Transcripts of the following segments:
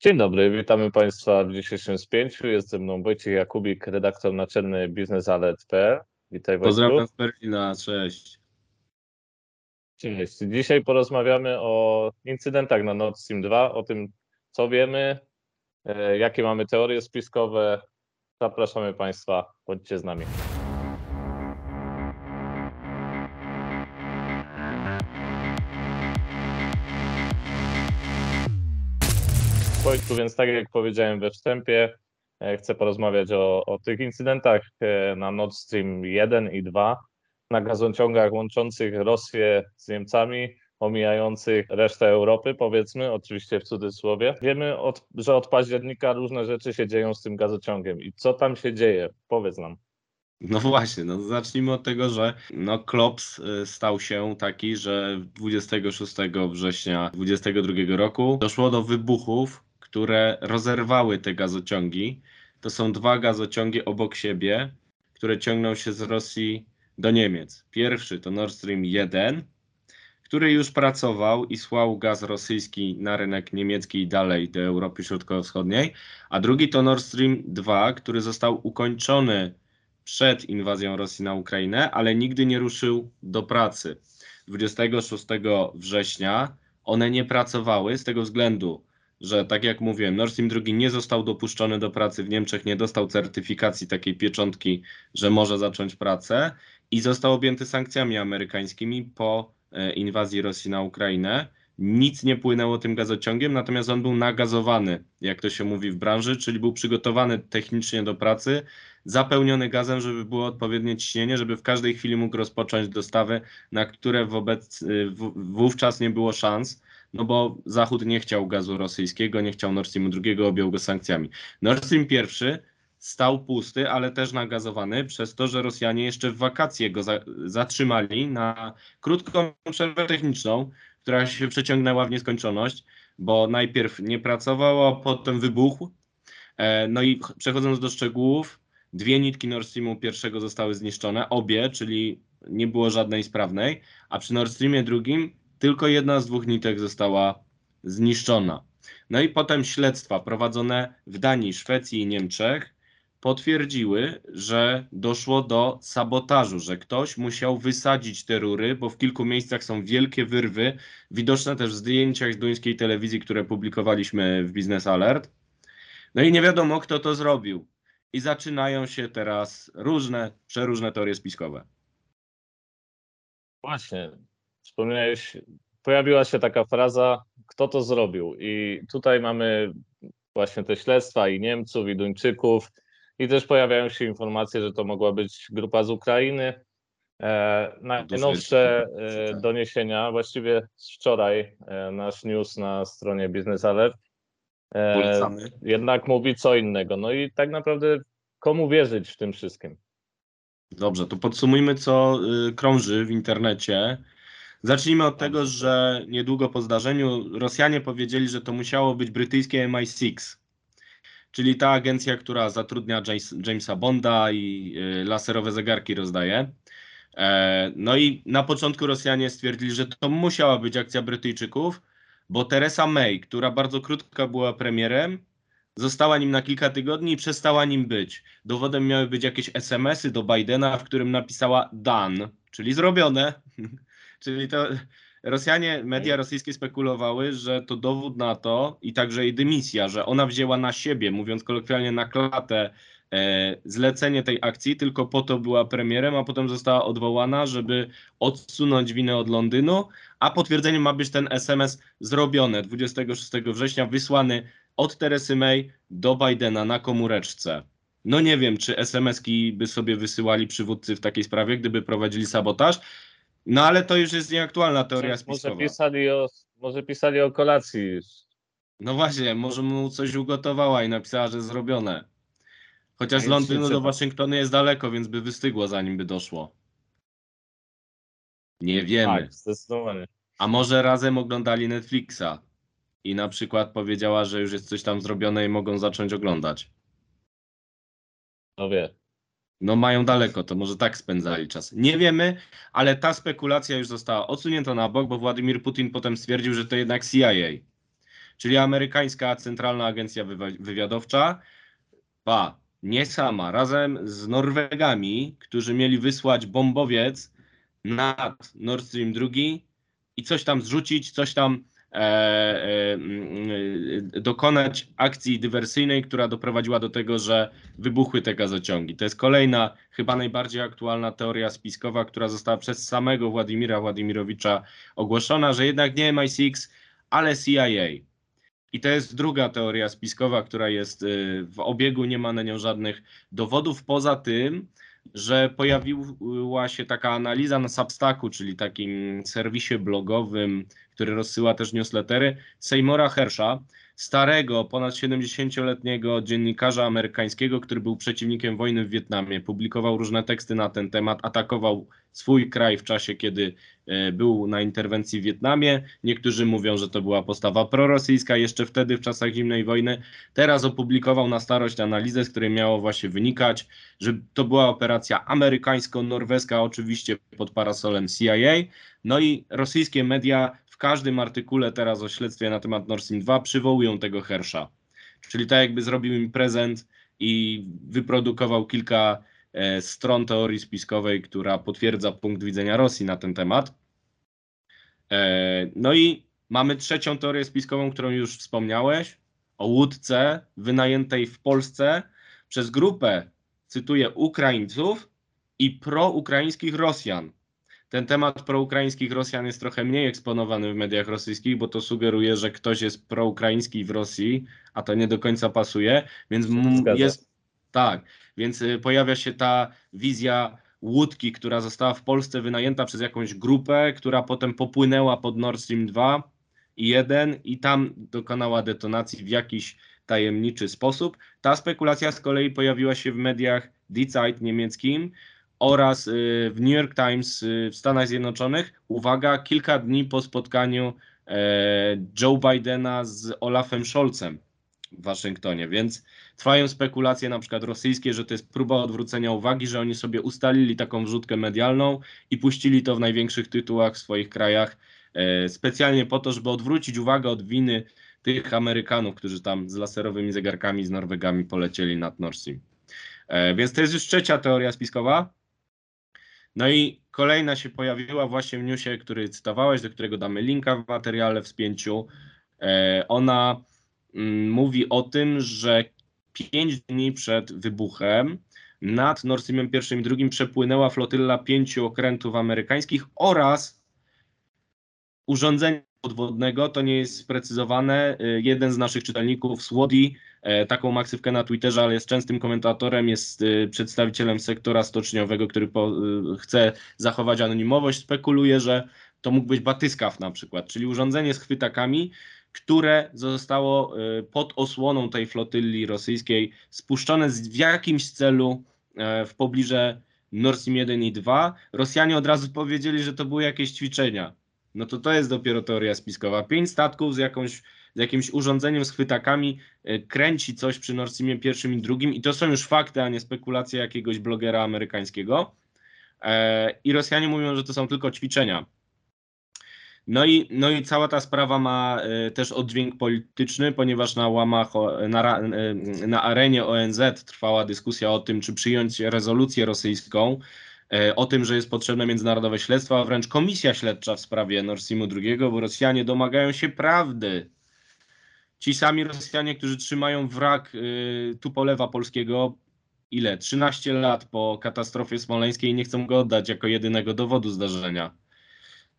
Dzień dobry, witamy Państwa w dzisiejszym spięciu. Jest ze mną Wojciech Jakubik, redaktor naczelny biznesalert.pl. Witaj Wojciech. Pozdrawiam z Berlina, cześć. Cześć. Dzisiaj porozmawiamy o incydentach na Nord Stream 2, o tym, co wiemy, e, jakie mamy teorie spiskowe. Zapraszamy Państwa, bądźcie z nami. Wojtku, więc tak jak powiedziałem we wstępie, e, chcę porozmawiać o, o tych incydentach e, na Nord Stream 1 i 2, na gazociągach łączących Rosję z Niemcami, omijających resztę Europy, powiedzmy, oczywiście w cudzysłowie. Wiemy, od, że od października różne rzeczy się dzieją z tym gazociągiem. I co tam się dzieje? Powiedz nam. No właśnie, no zacznijmy od tego, że no Klops y, stał się taki, że 26 września 2022 roku doszło do wybuchów, które rozerwały te gazociągi. To są dwa gazociągi obok siebie, które ciągną się z Rosji do Niemiec. Pierwszy to Nord Stream 1, który już pracował i słał gaz rosyjski na rynek niemiecki i dalej do Europy Środkowo-Wschodniej, a drugi to Nord Stream 2, który został ukończony przed inwazją Rosji na Ukrainę, ale nigdy nie ruszył do pracy. 26 września one nie pracowały z tego względu, że tak jak mówiłem, Nord Stream 2 nie został dopuszczony do pracy w Niemczech, nie dostał certyfikacji takiej pieczątki, że może zacząć pracę i został objęty sankcjami amerykańskimi po e, inwazji Rosji na Ukrainę. Nic nie płynęło tym gazociągiem, natomiast on był nagazowany, jak to się mówi w branży, czyli był przygotowany technicznie do pracy, zapełniony gazem, żeby było odpowiednie ciśnienie, żeby w każdej chwili mógł rozpocząć dostawy, na które wobec, y, wówczas nie było szans no bo Zachód nie chciał gazu rosyjskiego, nie chciał Nord Streamu II, objął go sankcjami. Nord Stream I stał pusty, ale też nagazowany przez to, że Rosjanie jeszcze w wakacje go za zatrzymali na krótką przerwę techniczną, która się przeciągnęła w nieskończoność, bo najpierw nie pracował, a potem wybuchł. E, no i przechodząc do szczegółów, dwie nitki Nord Streamu pierwszego zostały zniszczone, obie, czyli nie było żadnej sprawnej, a przy Nord Streamie drugim tylko jedna z dwóch nitek została zniszczona. No i potem śledztwa prowadzone w Danii, Szwecji i Niemczech potwierdziły, że doszło do sabotażu, że ktoś musiał wysadzić te rury, bo w kilku miejscach są wielkie wyrwy, widoczne też w zdjęciach z duńskiej telewizji, które publikowaliśmy w Business Alert. No i nie wiadomo, kto to zrobił. I zaczynają się teraz różne, przeróżne teorie spiskowe. Właśnie, wspomniałeś, pojawiła się taka fraza, kto to zrobił. I tutaj mamy właśnie te śledztwa i Niemców, i Duńczyków, i też pojawiają się informacje, że to mogła być grupa z Ukrainy. E, najnowsze e, doniesienia, właściwie z wczoraj, e, nasz news na stronie Business Alert, jednak mówi co innego. No i tak naprawdę komu wierzyć w tym wszystkim? Dobrze, to podsumujmy, co y, krąży w internecie. Zacznijmy od tego, że niedługo po zdarzeniu Rosjanie powiedzieli, że to musiało być brytyjskie MI6, czyli ta agencja, która zatrudnia James, Jamesa Bonda i y, laserowe zegarki rozdaje. E, no i na początku Rosjanie stwierdzili, że to musiała być akcja Brytyjczyków, bo Theresa May, która bardzo krótko była premierem, została nim na kilka tygodni i przestała nim być. Dowodem miały być jakieś SMS-y do Bidena, w którym napisała done, czyli zrobione. Czyli to Rosjanie, media rosyjskie spekulowały, że to dowód na to i także jej dymisja, że ona wzięła na siebie, mówiąc kolokwialnie na klatę, e, zlecenie tej akcji, tylko po to była premierem, a potem została odwołana, żeby odsunąć winę od Londynu, a potwierdzeniem ma być ten SMS zrobione 26 września, wysłany od Teresy May do Bidena na komóreczce. No nie wiem, czy SMS-ki by sobie wysyłali przywódcy w takiej sprawie, gdyby prowadzili sabotaż. No ale to już jest nieaktualna teoria spiskowa. Może pisali o, może pisali o kolacji. No właśnie, może mu coś ugotowała i napisała, że zrobione. Chociaż z Londynu do Waszyngtonu jest daleko, więc by wystygło zanim by doszło. Nie wiemy. Tak, zdecydowanie. A może razem oglądali Netflixa i na przykład powiedziała, że już jest coś tam zrobione i mogą zacząć oglądać. No wie. No mają daleko, to może tak spędzali czas. Nie wiemy, ale ta spekulacja już została odsunięta na bok, bo Władimir Putin potem stwierdził, że to jednak CIA. czyli amerykańska Centralna Agencja Wywiadowcza, ba, nie sama, razem z Norwegami, którzy mieli wysłać bombowiec nad Nord Stream 2 i coś tam zrzucić, coś tam dokonać akcji dywersyjnej, która doprowadziła do tego, że wybuchły te gazociągi. To jest kolejna, chyba najbardziej aktualna teoria spiskowa, która została przez samego Władimira Władimirowicza ogłoszona, że jednak nie MI6, ale CIA. I to jest druga teoria spiskowa, która jest y, w obiegu, nie ma na nią żadnych dowodów, poza tym, że pojawiła się taka analiza na Substacku, czyli takim serwisie blogowym, który rozsyła też newslettery, Seymoura Hersha, starego, ponad 70-letniego dziennikarza amerykańskiego, który był przeciwnikiem wojny w Wietnamie. Publikował różne teksty na ten temat, atakował swój kraj w czasie, kiedy e, był na interwencji w Wietnamie. Niektórzy mówią, że to była postawa prorosyjska jeszcze wtedy, w czasach zimnej wojny. Teraz opublikował na starość analizę, z której miało właśnie wynikać, że to była operacja amerykańsko-norweska, oczywiście pod parasolem CIA. No i rosyjskie media w każdym artykule teraz o śledztwie na temat Nord Stream 2 przywołują tego Hersza. Czyli tak jakby zrobił im prezent i wyprodukował kilka e, stron teorii spiskowej, która potwierdza punkt widzenia Rosji na ten temat. E, no i mamy trzecią teorię spiskową, którą już wspomniałeś, o łódce wynajętej w Polsce przez grupę, cytuję, Ukraińców i proukraińskich Rosjan ten temat proukraińskich Rosjan jest trochę mniej eksponowany w mediach rosyjskich, bo to sugeruje, że ktoś jest proukraiński w Rosji, a to nie do końca pasuje, więc jest tak, więc y, pojawia się ta wizja łódki, która została w Polsce wynajęta przez jakąś grupę, która potem popłynęła pod Nord Stream 2 i 1 i tam dokonała detonacji w jakiś tajemniczy sposób. Ta spekulacja z kolei pojawiła się w mediach Die Zeit niemieckim, oraz y, w New York Times y, w Stanach Zjednoczonych, uwaga, kilka dni po spotkaniu e, Joe Bidena z Olafem Scholzem w Waszyngtonie, więc trwają spekulacje na przykład rosyjskie, że to jest próba odwrócenia uwagi, że oni sobie ustalili taką wrzutkę medialną i puścili to w największych tytułach w swoich krajach e, specjalnie po to, żeby odwrócić uwagę od winy tych Amerykanów, którzy tam z laserowymi zegarkami z Norwegami polecieli nad Nord Stream. E, więc to jest już trzecia teoria spiskowa. No i kolejna się pojawiła właśnie w newsie, który cytowałeś, do którego damy linka w materiale w spięciu. E, ona mm, mówi o tym, że pięć dni przed wybuchem nad Nord Streamem I i II przepłynęła flotylla pięciu okrętów amerykańskich oraz urządzenie podwodnego, to nie jest sprecyzowane. E, jeden z naszych czytelników, Słodi, E, taką maksywkę na Twitterze, ale jest częstym komentatorem, jest e, przedstawicielem sektora stoczniowego, który po, e, chce zachować anonimowość, spekuluje, że to mógł być batyskaw na przykład, czyli urządzenie z chwytakami, które zostało pod osłoną tej flotylli rosyjskiej spuszczone w jakimś celu w pobliżu Nord Stream 1 i 2. Rosjanie od razu powiedzieli, że to były jakieś ćwiczenia. No to to jest dopiero teoria spiskowa. Pięć statków z jakąś z jakimś urządzeniem z chwytakami e, kręci coś przy Nord Streamie pierwszym i drugim i to są już fakty, a nie spekulacje jakiegoś blogera amerykańskiego. E, I Rosjanie mówią, że to są tylko ćwiczenia. No i, no i cała ta sprawa ma e, też oddźwięk polityczny, ponieważ na łamach, na, na arenie ONZ trwała dyskusja o tym, czy przyjąć rezolucję rosyjską o tym, że jest potrzebne międzynarodowe śledztwo, a wręcz komisja śledcza w sprawie Nord Streamu II, bo Rosjanie domagają się prawdy ci sami Rosjanie, którzy trzymają wrak y, Tupolewa polskiego, ile? 13 lat po katastrofie smoleńskiej nie chcą go oddać jako jedynego dowodu zdarzenia.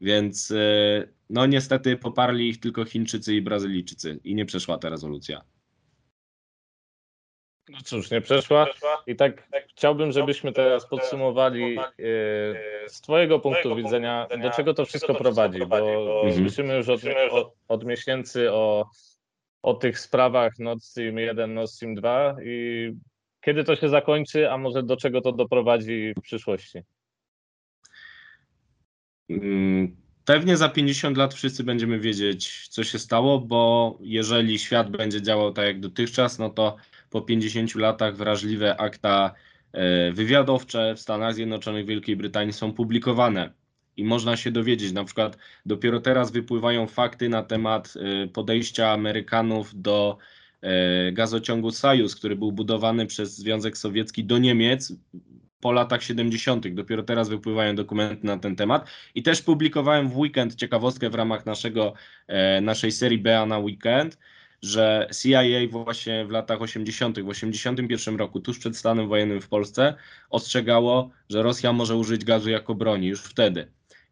Więc y, no niestety poparli ich tylko Chińczycy i Brazylijczycy i nie przeszła ta rezolucja. No cóż, nie przeszła. I tak, chciałbym, żebyśmy teraz podsumowali y, z Twojego punktu widzenia, do czego to wszystko prowadzi, bo mhm. słyszymy już od, od, od miesięcy o o tych sprawach Nord Stream 1, Nord Stream 2 i kiedy to się zakończy, a może do czego to doprowadzi w przyszłości? Mm, pewnie za 50 lat wszyscy będziemy wiedzieć, co się stało, bo jeżeli świat będzie działał tak jak dotychczas, no to po 50 latach wrażliwe akta e, wywiadowcze w Stanach Zjednoczonych, Wielkiej Brytanii są publikowane. i można się dowiedzieć. Na przykład dopiero teraz wypływają fakty na temat y, podejścia Amerykanów do y, gazociągu Sojus, który był budowany przez Związek Sowiecki do Niemiec po latach 70. Dopiero teraz wypływają dokumenty na ten temat. I też publikowałem w weekend ciekawostkę w ramach naszego, e, naszej serii BA na weekend, że CIA właśnie w latach 80., w 81 roku, tuż przed stanem wojennym w Polsce, ostrzegało, że Rosja może użyć gazu jako broni już wtedy.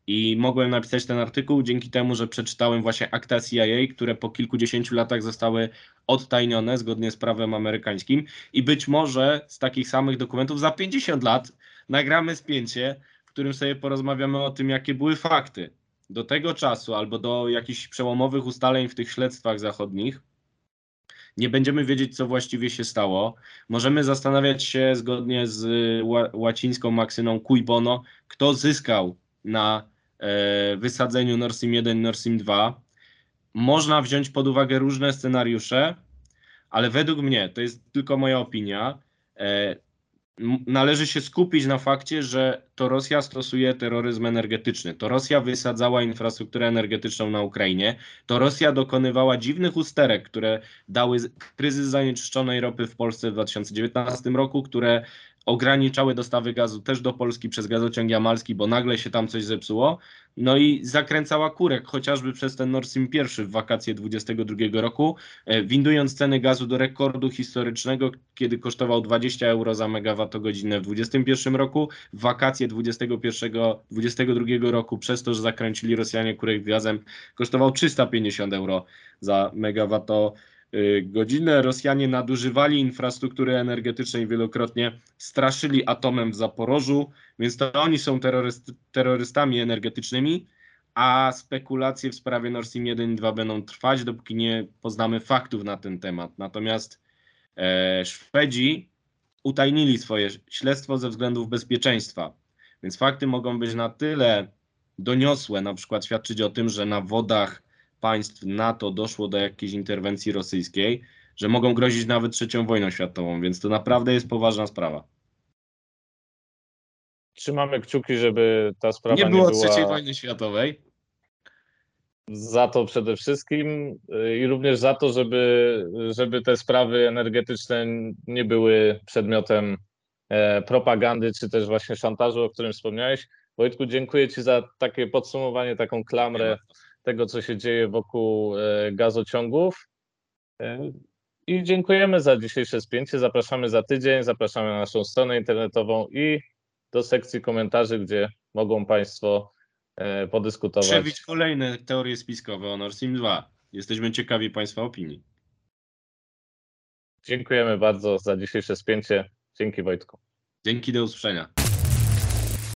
I mogłem napisać ten artykuł dzięki temu, że przeczytałem właśnie akta CIA, które po kilkudziesięciu latach zostały odtajnione zgodnie z prawem amerykańskim. I być może z takich samych dokumentów za 50 lat nagramy spięcie, w którym sobie porozmawiamy o tym, jakie były fakty. Do tego czasu albo do jakichś przełomowych ustaleń w tych śledztwach zachodnich nie będziemy wiedzieć, co właściwie się stało. Możemy zastanawiać się zgodnie z łacińską maksyną cui bono, kto zyskał na e, wysadzeniu Nord Stream 1 i Nord Stream 2. Można wziąć pod uwagę różne scenariusze, ale według mnie, to jest tylko moja opinia, e, należy się skupić na fakcie, że to Rosja stosuje terroryzm energetyczny. To Rosja wysadzała infrastrukturę energetyczną na Ukrainie. To Rosja dokonywała dziwnych usterek, które dały kryzys zanieczyszczonej ropy w Polsce w 2019 roku, które ograniczały dostawy gazu też do Polski przez gazociąg jamalski, bo nagle się tam coś zepsuło. No i zakręcała kurek, chociażby przez ten Nord Stream 1 w wakacje 2022 roku, e, windując ceny gazu do rekordu historycznego, kiedy kosztował 20 euro za megawattogodzinę w 2021 roku. W wakacje 2021-2022 roku, przez to, że zakręcili Rosjanie kurek gazem, kosztował 350 euro za megawattogodzinę godzinę. Rosjanie nadużywali infrastruktury energetycznej wielokrotnie, straszyli atomem w Zaporożu, więc to oni są terroryst, terrorystami energetycznymi, a spekulacje w sprawie Nord Stream 1 i 2 będą trwać, dopóki nie poznamy faktów na ten temat. Natomiast e, Szwedzi utajnili swoje śledztwo ze względów bezpieczeństwa, więc fakty mogą być na tyle doniosłe, na przykład świadczyć o tym, że na wodach państw NATO doszło do jakiejś interwencji rosyjskiej, że mogą grozić nawet trzecią wojną światową, więc to naprawdę jest poważna sprawa. Trzymamy kciuki, żeby ta sprawa nie, było nie była... trzeciej wojny światowej. Za to przede wszystkim y, i również za to, żeby, żeby te sprawy energetyczne nie były przedmiotem e, propagandy czy też właśnie szantażu, o którym wspomniałeś. Wojtku, dziękuję Ci za takie podsumowanie, taką klamrę tego, co się dzieje wokół e, gazociągów. E, I dziękujemy za dzisiejsze spięcie. Zapraszamy za tydzień, zapraszamy na naszą stronę internetową i do sekcji komentarzy, gdzie mogą Państwo e, podyskutować. Przewić kolejne teorie spiskowe o Nord Stream 2. Jesteśmy ciekawi Państwa opinii. Dziękujemy bardzo za dzisiejsze spięcie. Dzięki Wojtku. Dzięki, do usłyszenia.